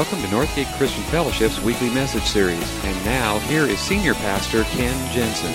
Welcome to Northgate Christian Fellowship's weekly message series. And now, here is Senior Pastor Ken Jensen.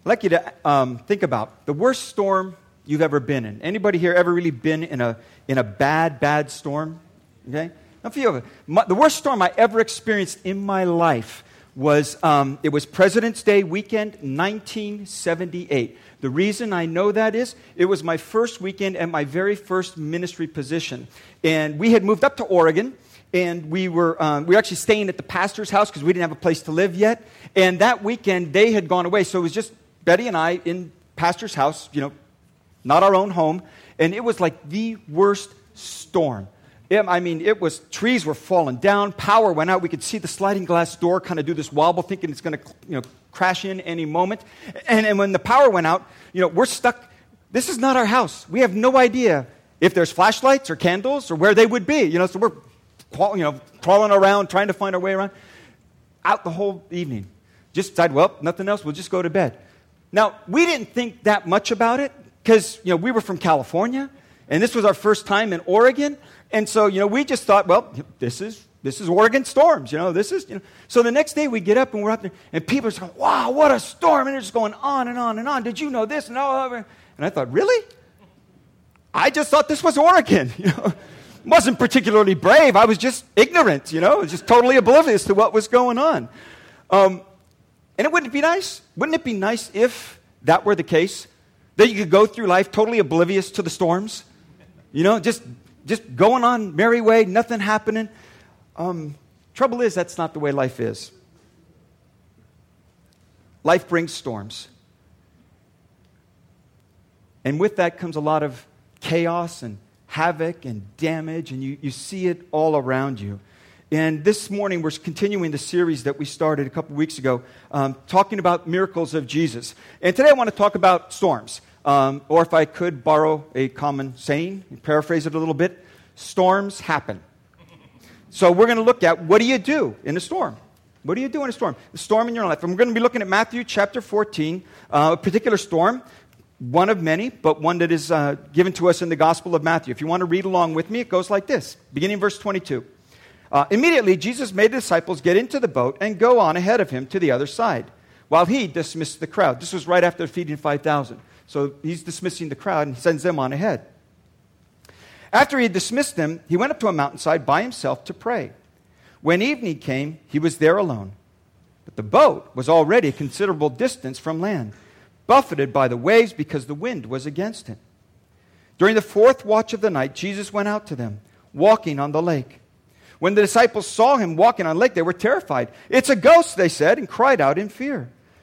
I'd like you to um, think about the worst storm you've ever been in. Anybody here ever really been in a, in a bad, bad storm? Okay? A few of it. The worst storm I ever experienced in my life was um, it was President's Day weekend, 1978. The reason I know that is it was my first weekend at my very first ministry position, and we had moved up to Oregon. And we were, um, we were actually staying at the pastor's house because we didn't have a place to live yet. And that weekend, they had gone away. So it was just Betty and I in pastor's house, you know, not our own home. And it was like the worst storm. I mean, it was, trees were falling down, power went out. We could see the sliding glass door kind of do this wobble, thinking it's going to, you know, crash in any moment. And, and when the power went out, you know, we're stuck. This is not our house. We have no idea if there's flashlights or candles or where they would be. You know, so we're, you know, crawling around, trying to find our way around. Out the whole evening. Just decided, well, nothing else, we'll just go to bed. Now, we didn't think that much about it because, you know, we were from California, and this was our first time in Oregon. And so, you know, we just thought, well, this is this is Oregon storms, you know. This is, you know. So the next day we get up and we're up there, and people are saying, "Wow, what a storm!" And just going on and on and on. Did you know this? And all over. And I thought, really? I just thought this was Oregon. You know, wasn't particularly brave. I was just ignorant. You know, just totally oblivious to what was going on. Um, and it wouldn't it be nice? Wouldn't it be nice if that were the case? That you could go through life totally oblivious to the storms? You know, just just going on merry way, nothing happening. Um, trouble is, that's not the way life is. Life brings storms. And with that comes a lot of chaos and havoc and damage, and you, you see it all around you. And this morning, we're continuing the series that we started a couple weeks ago, um, talking about miracles of Jesus. And today I want to talk about storms. Um, or if I could borrow a common saying, paraphrase it a little bit, storms happen. So we're going to look at what do you do in a storm? What do you do in a storm? The storm in your life. And we're going to be looking at Matthew chapter 14, uh, a particular storm, one of many, but one that is uh, given to us in the Gospel of Matthew. If you want to read along with me, it goes like this, beginning verse 22. Uh, immediately, Jesus made the disciples get into the boat and go on ahead of him to the other side, while he dismissed the crowd. This was right after feeding 5,000. So he's dismissing the crowd and sends them on ahead. After he had dismissed them, he went up to a mountainside by himself to pray. When evening came, he was there alone. But the boat was already a considerable distance from land, buffeted by the waves because the wind was against it. During the fourth watch of the night, Jesus went out to them, walking on the lake. When the disciples saw him walking on the lake, they were terrified. It's a ghost, they said, and cried out in fear.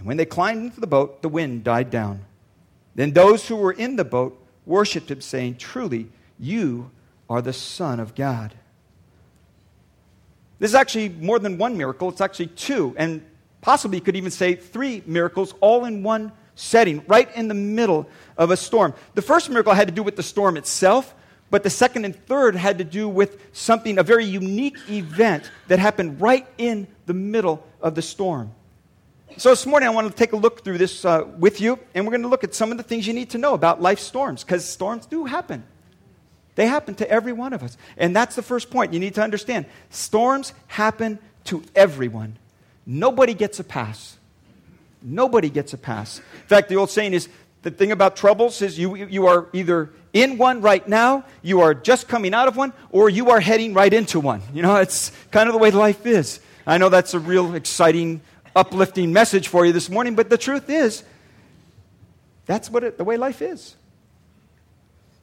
And when they climbed into the boat, the wind died down. Then those who were in the boat worshiped him, saying, Truly, you are the Son of God. This is actually more than one miracle, it's actually two, and possibly you could even say three miracles all in one setting, right in the middle of a storm. The first miracle had to do with the storm itself, but the second and third had to do with something, a very unique event that happened right in the middle of the storm. So, this morning I want to take a look through this uh, with you, and we're going to look at some of the things you need to know about life storms, because storms do happen. They happen to every one of us. And that's the first point you need to understand. Storms happen to everyone. Nobody gets a pass. Nobody gets a pass. In fact, the old saying is the thing about troubles is you, you are either in one right now, you are just coming out of one, or you are heading right into one. You know, it's kind of the way life is. I know that's a real exciting uplifting message for you this morning, but the truth is, that's what it, the way life is.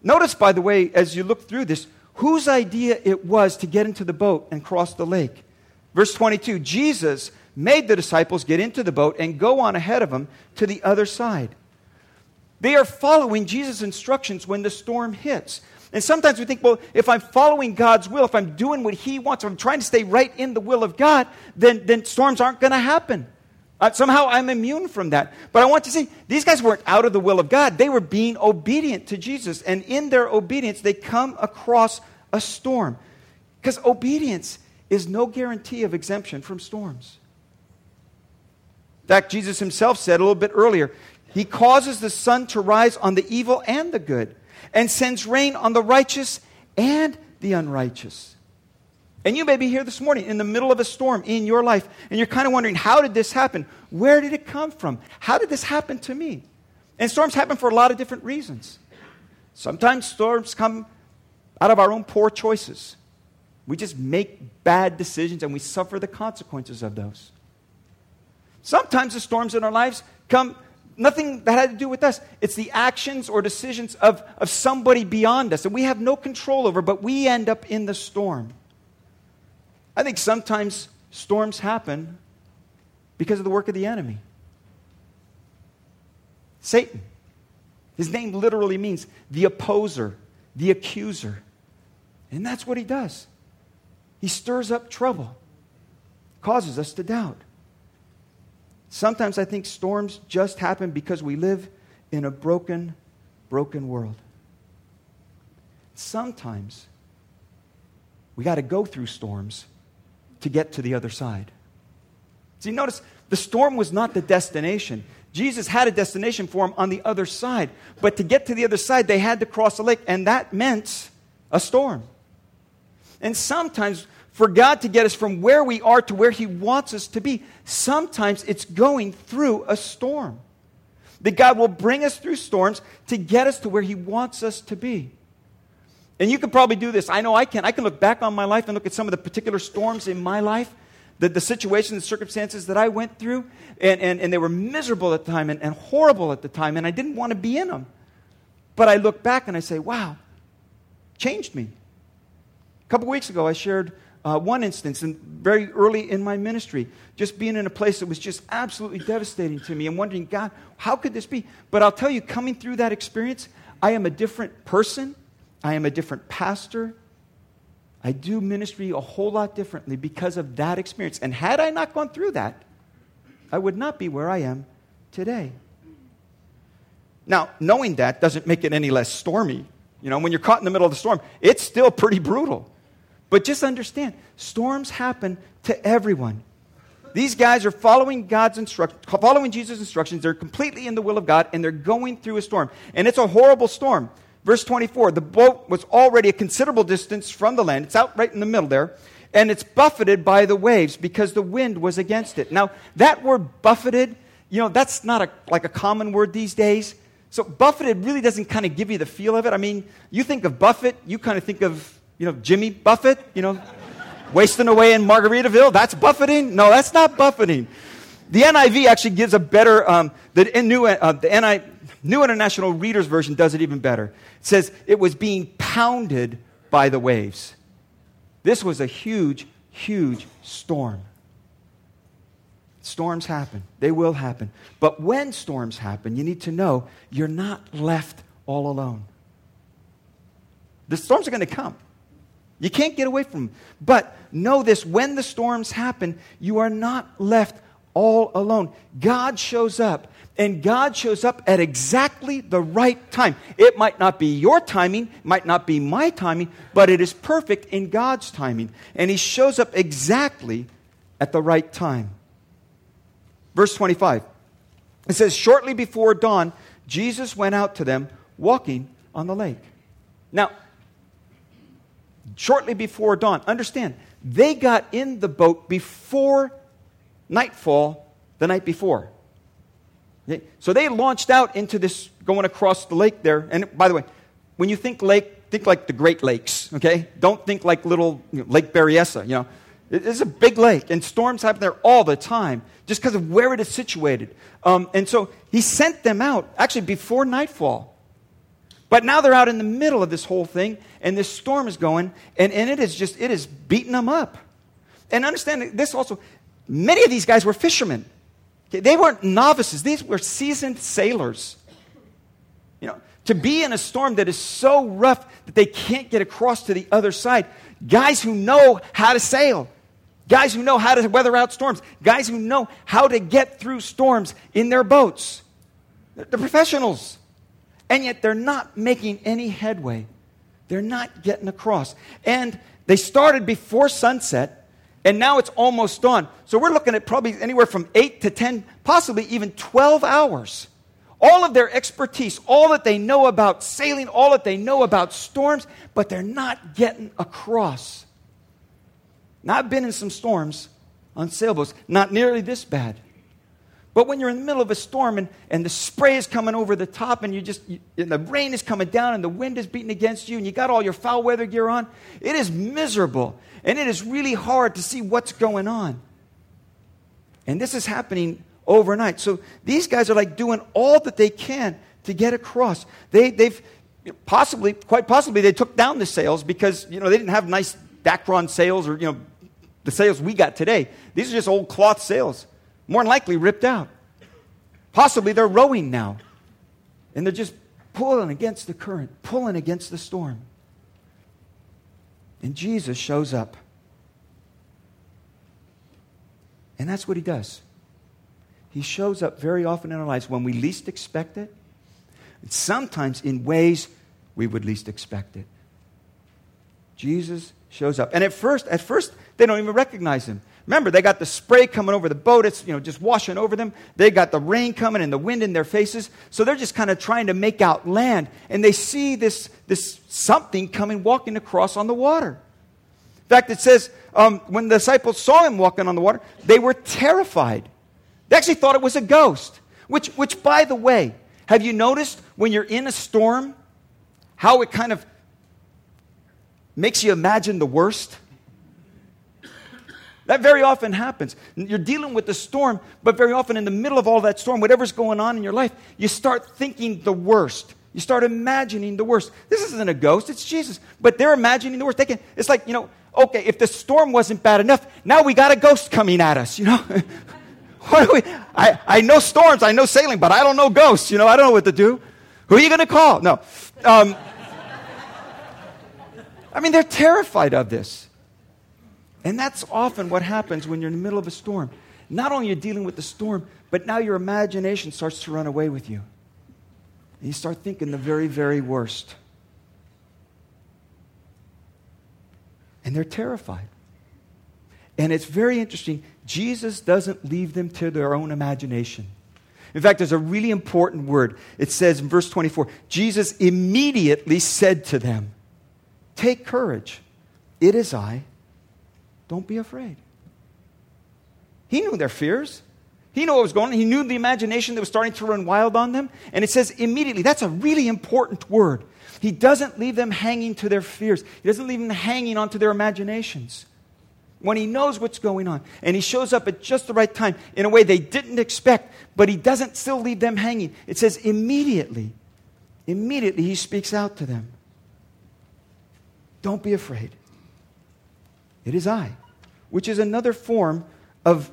Notice, by the way, as you look through this, whose idea it was to get into the boat and cross the lake. Verse 22 Jesus made the disciples get into the boat and go on ahead of them to the other side. They are following Jesus' instructions when the storm hits. And sometimes we think, well, if I'm following God's will, if I'm doing what He wants, if I'm trying to stay right in the will of God, then, then storms aren't going to happen. Uh, somehow I'm immune from that. But I want to see these guys weren't out of the will of God. They were being obedient to Jesus. And in their obedience, they come across a storm. Because obedience is no guarantee of exemption from storms. In fact, Jesus himself said a little bit earlier, He causes the sun to rise on the evil and the good, and sends rain on the righteous and the unrighteous. And you may be here this morning in the middle of a storm in your life, and you're kind of wondering, how did this happen? Where did it come from? How did this happen to me? And storms happen for a lot of different reasons. Sometimes storms come out of our own poor choices. We just make bad decisions and we suffer the consequences of those. Sometimes the storms in our lives come nothing that had to do with us. It's the actions or decisions of, of somebody beyond us that we have no control over, but we end up in the storm. I think sometimes storms happen because of the work of the enemy. Satan. His name literally means the opposer, the accuser. And that's what he does. He stirs up trouble, causes us to doubt. Sometimes I think storms just happen because we live in a broken, broken world. Sometimes we got to go through storms to get to the other side. See, notice the storm was not the destination. Jesus had a destination for him on the other side. But to get to the other side, they had to cross a lake, and that meant a storm. And sometimes, for God to get us from where we are to where He wants us to be, sometimes it's going through a storm. That God will bring us through storms to get us to where He wants us to be. And you can probably do this. I know I can. I can look back on my life and look at some of the particular storms in my life, the, the situations and circumstances that I went through, and, and, and they were miserable at the time and, and horrible at the time, and I didn't want to be in them. But I look back and I say, wow, changed me. A couple weeks ago, I shared uh, one instance, and very early in my ministry, just being in a place that was just absolutely devastating to me and wondering, God, how could this be? But I'll tell you, coming through that experience, I am a different person. I am a different pastor. I do ministry a whole lot differently because of that experience. And had I not gone through that, I would not be where I am today. Now, knowing that doesn't make it any less stormy. You know, when you're caught in the middle of the storm, it's still pretty brutal. But just understand, storms happen to everyone. These guys are following God's instructions, following Jesus' instructions. They're completely in the will of God, and they're going through a storm. And it's a horrible storm. Verse 24 the boat was already a considerable distance from the land. It's out right in the middle there. And it's buffeted by the waves because the wind was against it. Now, that word buffeted, you know, that's not a, like a common word these days. So, buffeted really doesn't kind of give you the feel of it. I mean, you think of Buffett, you kind of think of you know, Jimmy Buffett, you know, wasting away in Margaritaville. That's buffeting? No, that's not buffeting. The NIV actually gives a better, um, the, new, uh, the NI, New International Reader's Version does it even better. It says it was being pounded by the waves. This was a huge, huge storm. Storms happen. They will happen. But when storms happen, you need to know you're not left all alone. The storms are going to come. You can't get away from them. But know this when the storms happen, you are not left all alone. God shows up, and God shows up at exactly the right time. It might not be your timing, might not be my timing, but it is perfect in God's timing. And He shows up exactly at the right time. Verse 25 it says, Shortly before dawn, Jesus went out to them walking on the lake. Now, shortly before dawn. Understand, they got in the boat before nightfall the night before. So they launched out into this, going across the lake there. And by the way, when you think lake, think like the Great Lakes, okay? Don't think like little you know, Lake Berryessa, you know. It is a big lake, and storms happen there all the time just because of where it is situated. Um, and so he sent them out actually before nightfall. But now they're out in the middle of this whole thing, and this storm is going, and, and it is just, it is beating them up. And understand this also, many of these guys were fishermen. They weren't novices, these were seasoned sailors. You know, to be in a storm that is so rough that they can't get across to the other side. Guys who know how to sail, guys who know how to weather out storms, guys who know how to get through storms in their boats. They're professionals. And yet they're not making any headway. They're not getting across. And they started before sunset, and now it's almost dawn. So we're looking at probably anywhere from 8 to 10, possibly even 12 hours. All of their expertise, all that they know about sailing, all that they know about storms, but they're not getting across. Now, I've been in some storms on sailboats, not nearly this bad. But when you're in the middle of a storm and, and the spray is coming over the top and you just and the rain is coming down and the wind is beating against you and you got all your foul weather gear on, it is miserable and it is really hard to see what's going on. And this is happening overnight. So these guys are like doing all that they can to get across. They, they've possibly, quite possibly, they took down the sails because you know they didn't have nice Dacron sails or you know the sails we got today. These are just old cloth sails more than likely ripped out. Possibly they're rowing now. And they're just pulling against the current, pulling against the storm. And Jesus shows up. And that's what he does. He shows up very often in our lives when we least expect it, and sometimes in ways we would least expect it. Jesus shows up. And at first, at first, they don't even recognize him. Remember, they got the spray coming over the boat. It's, you know, just washing over them. They got the rain coming and the wind in their faces. So they're just kind of trying to make out land. And they see this, this something coming walking across on the water. In fact, it says um, when the disciples saw him walking on the water, they were terrified. They actually thought it was a ghost. Which, which, by the way, have you noticed when you're in a storm how it kind of makes you imagine the worst? That very often happens. You're dealing with the storm, but very often in the middle of all that storm, whatever's going on in your life, you start thinking the worst. You start imagining the worst. This isn't a ghost, it's Jesus. But they're imagining the worst. They can, it's like, you know, okay, if the storm wasn't bad enough, now we got a ghost coming at us, you know? what do we, I, I know storms, I know sailing, but I don't know ghosts, you know, I don't know what to do. Who are you going to call? No. Um, I mean, they're terrified of this. And that's often what happens when you're in the middle of a storm. Not only are you dealing with the storm, but now your imagination starts to run away with you. And you start thinking the very, very worst. And they're terrified. And it's very interesting. Jesus doesn't leave them to their own imagination. In fact, there's a really important word. It says in verse 24 Jesus immediately said to them, Take courage. It is I don't be afraid. He knew their fears. He knew what was going on. He knew the imagination that was starting to run wild on them. And it says immediately. That's a really important word. He doesn't leave them hanging to their fears, He doesn't leave them hanging onto their imaginations. When He knows what's going on, and He shows up at just the right time in a way they didn't expect, but He doesn't still leave them hanging. It says immediately. Immediately He speaks out to them. Don't be afraid. It is I, which is another form of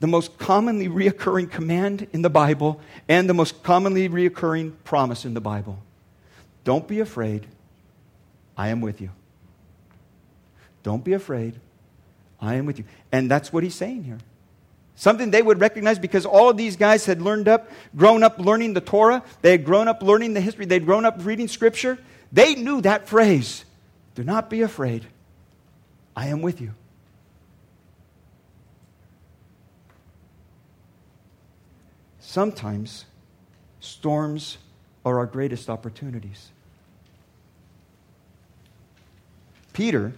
the most commonly reoccurring command in the Bible and the most commonly reoccurring promise in the Bible. Don't be afraid. I am with you. Don't be afraid. I am with you. And that's what he's saying here. Something they would recognize because all of these guys had learned up, grown up learning the Torah. They had grown up learning the history. They'd grown up reading scripture. They knew that phrase. Do not be afraid. I am with you. Sometimes storms are our greatest opportunities. Peter,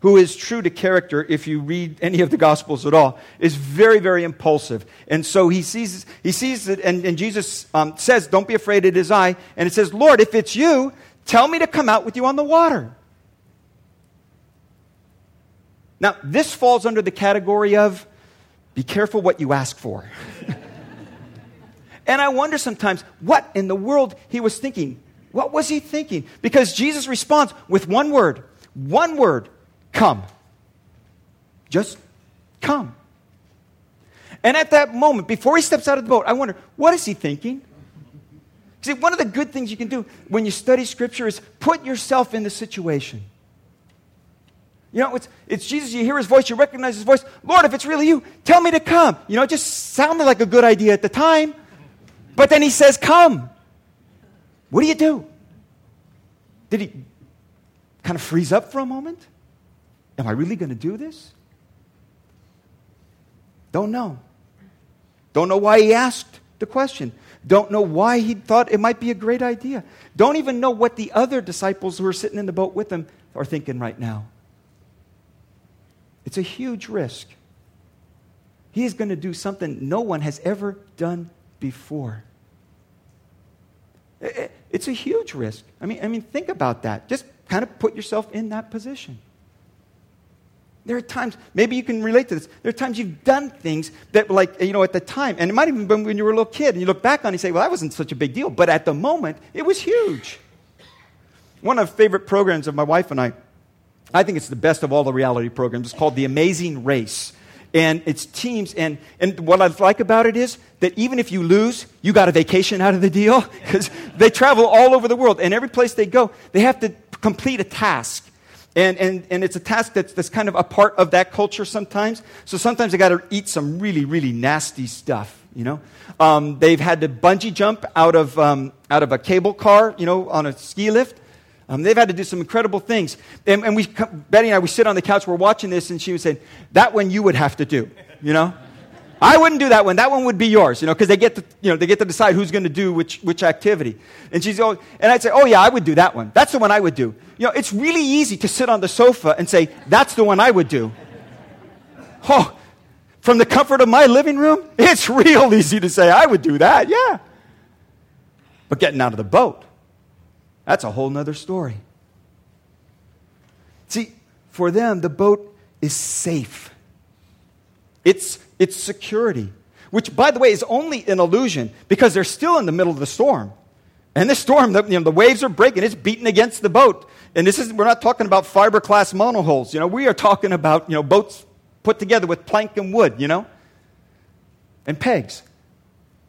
who is true to character if you read any of the Gospels at all, is very, very impulsive. And so he sees, he sees it, and, and Jesus um, says, Don't be afraid, it is I. And it says, Lord, if it's you, tell me to come out with you on the water. Now, this falls under the category of be careful what you ask for. and I wonder sometimes what in the world he was thinking. What was he thinking? Because Jesus responds with one word one word come. Just come. And at that moment, before he steps out of the boat, I wonder, what is he thinking? See, one of the good things you can do when you study Scripture is put yourself in the situation. You know, it's, it's Jesus, you hear his voice, you recognize his voice. Lord, if it's really you, tell me to come. You know, it just sounded like a good idea at the time. But then he says, Come. What do you do? Did he kind of freeze up for a moment? Am I really going to do this? Don't know. Don't know why he asked the question. Don't know why he thought it might be a great idea. Don't even know what the other disciples who are sitting in the boat with him are thinking right now. It's a huge risk. He is going to do something no one has ever done before. It's a huge risk. I mean, I mean, think about that. Just kind of put yourself in that position. There are times, maybe you can relate to this. There are times you've done things that, like, you know, at the time, and it might even been when you were a little kid, and you look back on it and say, well, that wasn't such a big deal. But at the moment, it was huge. One of the favorite programs of my wife and I I think it's the best of all the reality programs. It's called The Amazing Race. And it's teams. And, and what I like about it is that even if you lose, you got a vacation out of the deal because they travel all over the world. And every place they go, they have to complete a task. And, and, and it's a task that's, that's kind of a part of that culture sometimes. So sometimes they got to eat some really, really nasty stuff, you know. Um, they've had to bungee jump out of, um, out of a cable car, you know, on a ski lift. Um, they've had to do some incredible things. And, and we, Betty and I, we sit on the couch, we're watching this, and she was saying, that one you would have to do, you know? I wouldn't do that one. That one would be yours, you know, because they get to, you know, they get to decide who's going to do which, which activity. And she's, oh, and I'd say, oh yeah, I would do that one. That's the one I would do. You know, it's really easy to sit on the sofa and say, that's the one I would do. Oh, from the comfort of my living room, it's real easy to say, I would do that, yeah. But getting out of the boat, that's a whole nother story. See, for them, the boat is safe. It's, it's security, which, by the way, is only an illusion because they're still in the middle of the storm. And this storm, the, you know, the waves are breaking, it's beating against the boat. And this is, we're not talking about fiberglass monohulls, you know, we are talking about, you know, boats put together with plank and wood, you know, and pegs.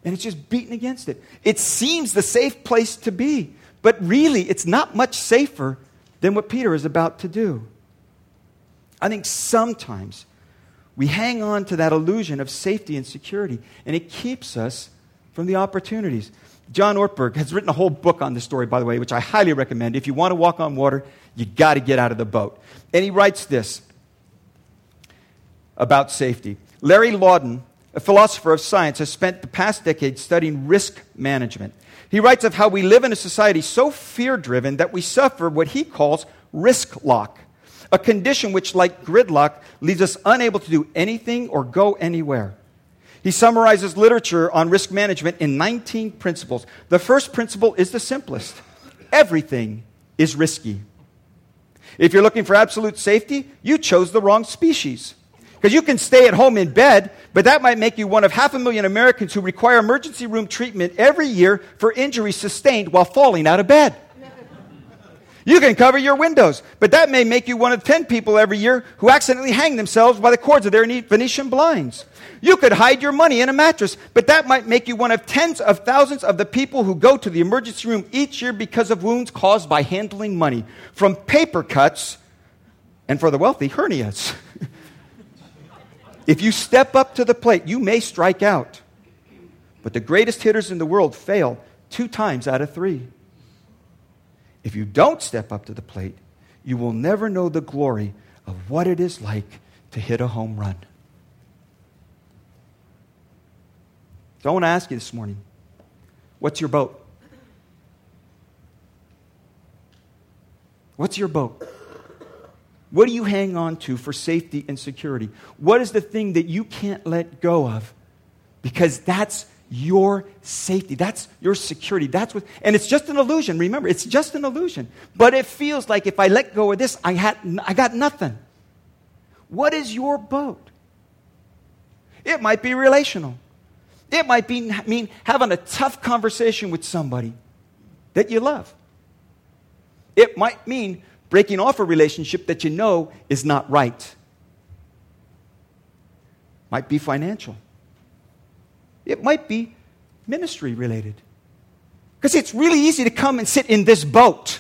And it's just beating against it. It seems the safe place to be. But really, it's not much safer than what Peter is about to do. I think sometimes we hang on to that illusion of safety and security, and it keeps us from the opportunities. John Ortberg has written a whole book on this story, by the way, which I highly recommend. If you want to walk on water, you got to get out of the boat. And he writes this about safety. Larry Laudan, a philosopher of science, has spent the past decade studying risk management. He writes of how we live in a society so fear driven that we suffer what he calls risk lock, a condition which, like gridlock, leaves us unable to do anything or go anywhere. He summarizes literature on risk management in 19 principles. The first principle is the simplest everything is risky. If you're looking for absolute safety, you chose the wrong species. Because you can stay at home in bed, but that might make you one of half a million Americans who require emergency room treatment every year for injuries sustained while falling out of bed. You can cover your windows, but that may make you one of 10 people every year who accidentally hang themselves by the cords of their Venetian blinds. You could hide your money in a mattress, but that might make you one of tens of thousands of the people who go to the emergency room each year because of wounds caused by handling money, from paper cuts and for the wealthy, hernias. If you step up to the plate, you may strike out. But the greatest hitters in the world fail two times out of three. If you don't step up to the plate, you will never know the glory of what it is like to hit a home run. So I want to ask you this morning what's your boat? What's your boat? What do you hang on to for safety and security? What is the thing that you can't let go of? Because that's your safety. That's your security. That's what, and it's just an illusion. Remember, it's just an illusion. But it feels like if I let go of this, I, had, I got nothing. What is your boat? It might be relational. It might be, mean having a tough conversation with somebody that you love. It might mean breaking off a relationship that you know is not right. Might be financial. It might be ministry related. Because it's really easy to come and sit in this boat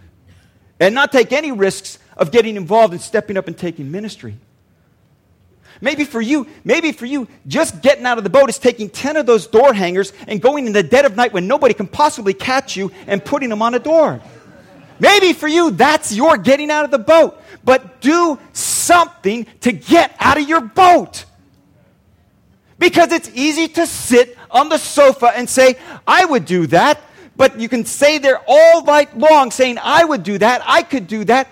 and not take any risks of getting involved and stepping up and taking ministry. Maybe for you, maybe for you, just getting out of the boat is taking 10 of those door hangers and going in the dead of night when nobody can possibly catch you and putting them on a door. Maybe for you, that's your getting out of the boat. But do something to get out of your boat. Because it's easy to sit on the sofa and say, I would do that. But you can say there all night long saying, I would do that, I could do that,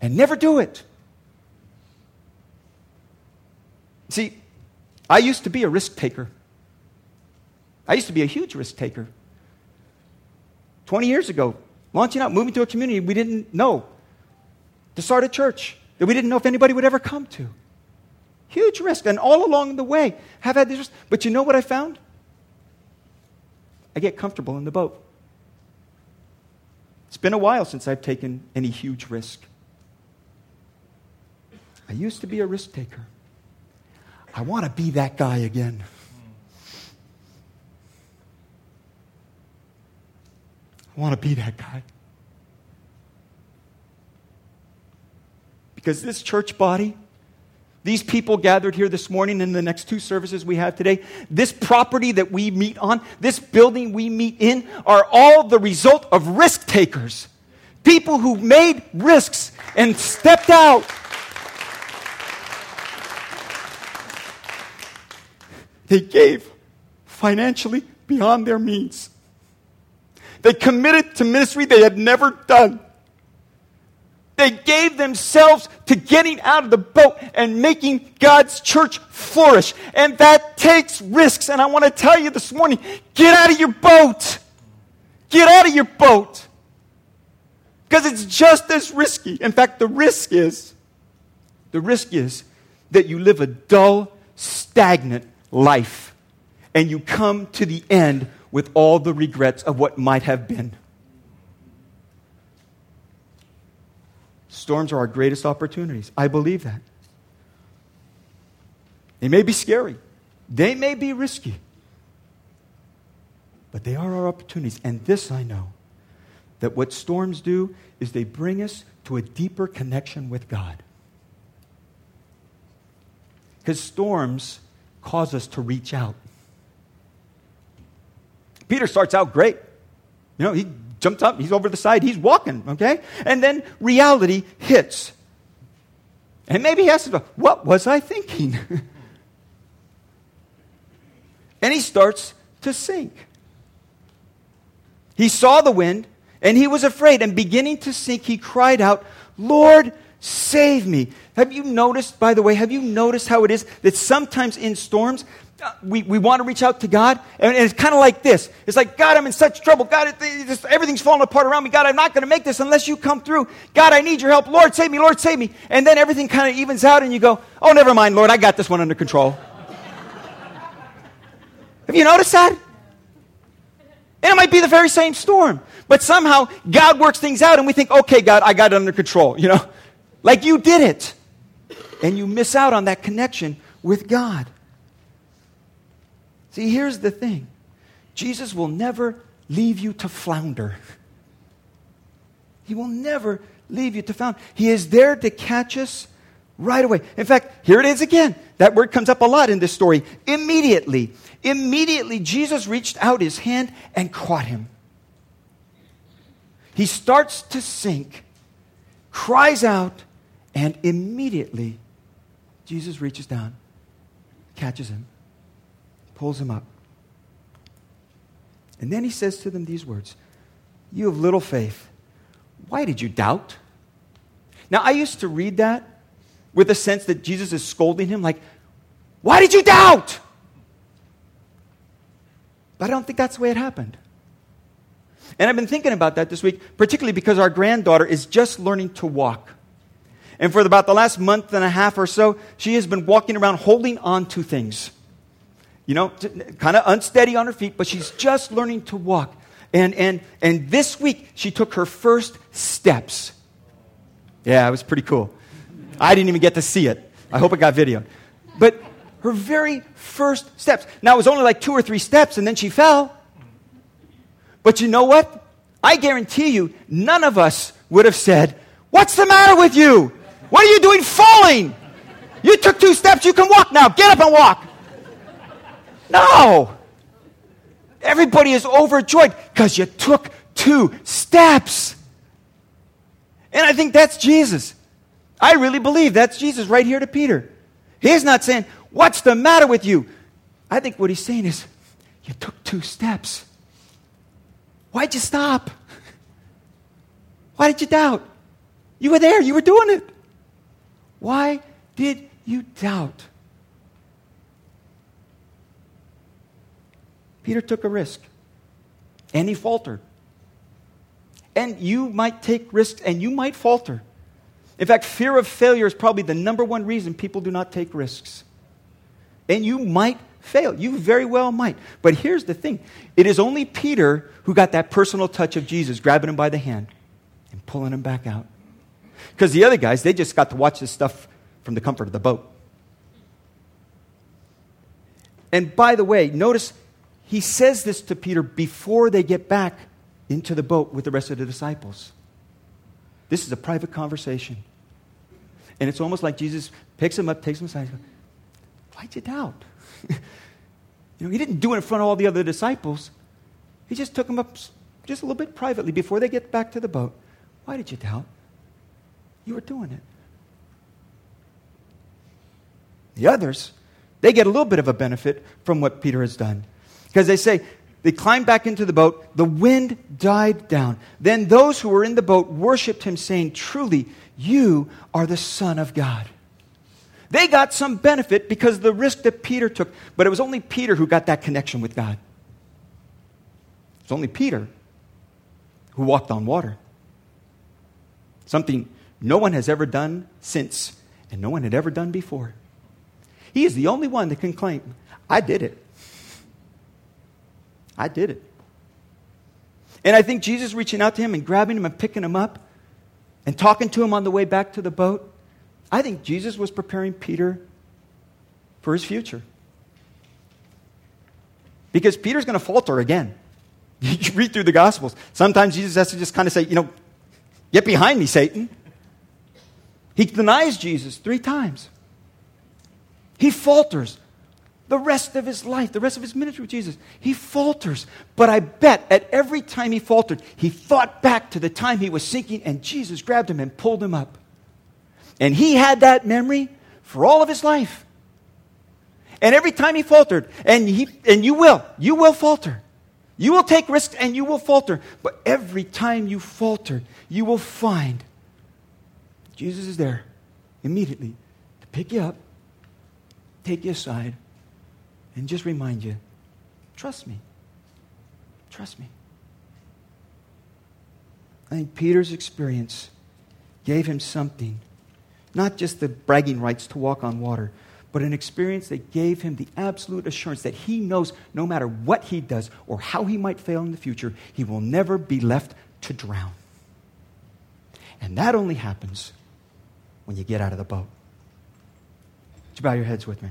and never do it. See, I used to be a risk taker. I used to be a huge risk taker. 20 years ago, launching out, moving to a community we didn't know, to start a church that we didn't know if anybody would ever come to. Huge risk. And all along the way, have had this risk. But you know what I found? I get comfortable in the boat. It's been a while since I've taken any huge risk. I used to be a risk taker. I want to be that guy again. I want to be that guy. Because this church body, these people gathered here this morning in the next two services we have today, this property that we meet on, this building we meet in, are all the result of risk takers. People who made risks and stepped out. They gave financially beyond their means. They committed to ministry they had never done. They gave themselves to getting out of the boat and making God's church flourish. And that takes risks. And I want to tell you this morning get out of your boat. Get out of your boat. Because it's just as risky. In fact, the risk is the risk is that you live a dull, stagnant life and you come to the end with all the regrets of what might have been. Storms are our greatest opportunities. I believe that. They may be scary, they may be risky, but they are our opportunities. And this I know that what storms do is they bring us to a deeper connection with God. Because storms cause us to reach out. Peter starts out great. You know, he jumps up, he's over the side, he's walking, okay? And then reality hits. And maybe he asks, What was I thinking? and he starts to sink. He saw the wind and he was afraid, and beginning to sink, he cried out, Lord, save me. Have you noticed, by the way, have you noticed how it is that sometimes in storms, we, we want to reach out to God, and, and it's kind of like this. It's like, God, I'm in such trouble. God, it, it, everything's falling apart around me. God, I'm not going to make this unless you come through. God, I need your help. Lord, save me. Lord, save me. And then everything kind of evens out, and you go, oh, never mind, Lord, I got this one under control. Have you noticed that? And it might be the very same storm. But somehow God works things out, and we think, okay, God, I got it under control. You know, like you did it. And you miss out on that connection with God. See, here's the thing Jesus will never leave you to flounder. He will never leave you to flounder. He is there to catch us right away. In fact, here it is again. That word comes up a lot in this story. Immediately. Immediately, Jesus reached out his hand and caught him. He starts to sink, cries out, and immediately Jesus reaches down, catches him, pulls him up. And then he says to them these words You have little faith. Why did you doubt? Now, I used to read that with a sense that Jesus is scolding him, like, Why did you doubt? But I don't think that's the way it happened. And I've been thinking about that this week, particularly because our granddaughter is just learning to walk. And for about the last month and a half or so, she has been walking around holding on to things you know, kind of unsteady on her feet, but she's just learning to walk. And, and, and this week, she took her first steps. Yeah, it was pretty cool. I didn't even get to see it. I hope it got video. But her very first steps. Now, it was only like two or three steps, and then she fell. But you know what? I guarantee you, none of us would have said, What's the matter with you? What are you doing falling? You took two steps, you can walk now. Get up and walk. No. Everybody is overjoyed because you took two steps. And I think that's Jesus. I really believe that's Jesus right here to Peter. He's not saying, What's the matter with you? I think what he's saying is, You took two steps. Why'd you stop? Why did you doubt? You were there, you were doing it. Why did you doubt? Peter took a risk and he faltered. And you might take risks and you might falter. In fact, fear of failure is probably the number one reason people do not take risks. And you might fail. You very well might. But here's the thing it is only Peter who got that personal touch of Jesus, grabbing him by the hand and pulling him back out. Because the other guys, they just got to watch this stuff from the comfort of the boat. And by the way, notice he says this to Peter before they get back into the boat with the rest of the disciples. This is a private conversation. And it's almost like Jesus picks him up, takes him aside, goes, Why'd you doubt? you know, he didn't do it in front of all the other disciples. He just took him up just a little bit privately before they get back to the boat. Why did you doubt? You were doing it. The others, they get a little bit of a benefit from what Peter has done. Because they say, they climbed back into the boat. The wind died down. Then those who were in the boat worshiped him, saying, Truly, you are the Son of God. They got some benefit because of the risk that Peter took, but it was only Peter who got that connection with God. It's only Peter who walked on water. Something no one has ever done since, and no one had ever done before. He is the only one that can claim, I did it. I did it. And I think Jesus reaching out to him and grabbing him and picking him up and talking to him on the way back to the boat, I think Jesus was preparing Peter for his future. Because Peter's going to falter again. You read through the Gospels. Sometimes Jesus has to just kind of say, you know, get behind me, Satan. He denies Jesus three times. He falters the rest of his life, the rest of his ministry with Jesus. He falters. But I bet at every time he faltered, he thought back to the time he was sinking and Jesus grabbed him and pulled him up. And he had that memory for all of his life. And every time he faltered, and, he, and you will, you will falter. You will take risks and you will falter. But every time you falter, you will find Jesus is there immediately to pick you up, take you aside, and just remind you trust me. Trust me. I think Peter's experience gave him something, not just the bragging rights to walk on water, but an experience that gave him the absolute assurance that he knows no matter what he does or how he might fail in the future, he will never be left to drown. And that only happens when you get out of the boat. Would you bow your heads with me?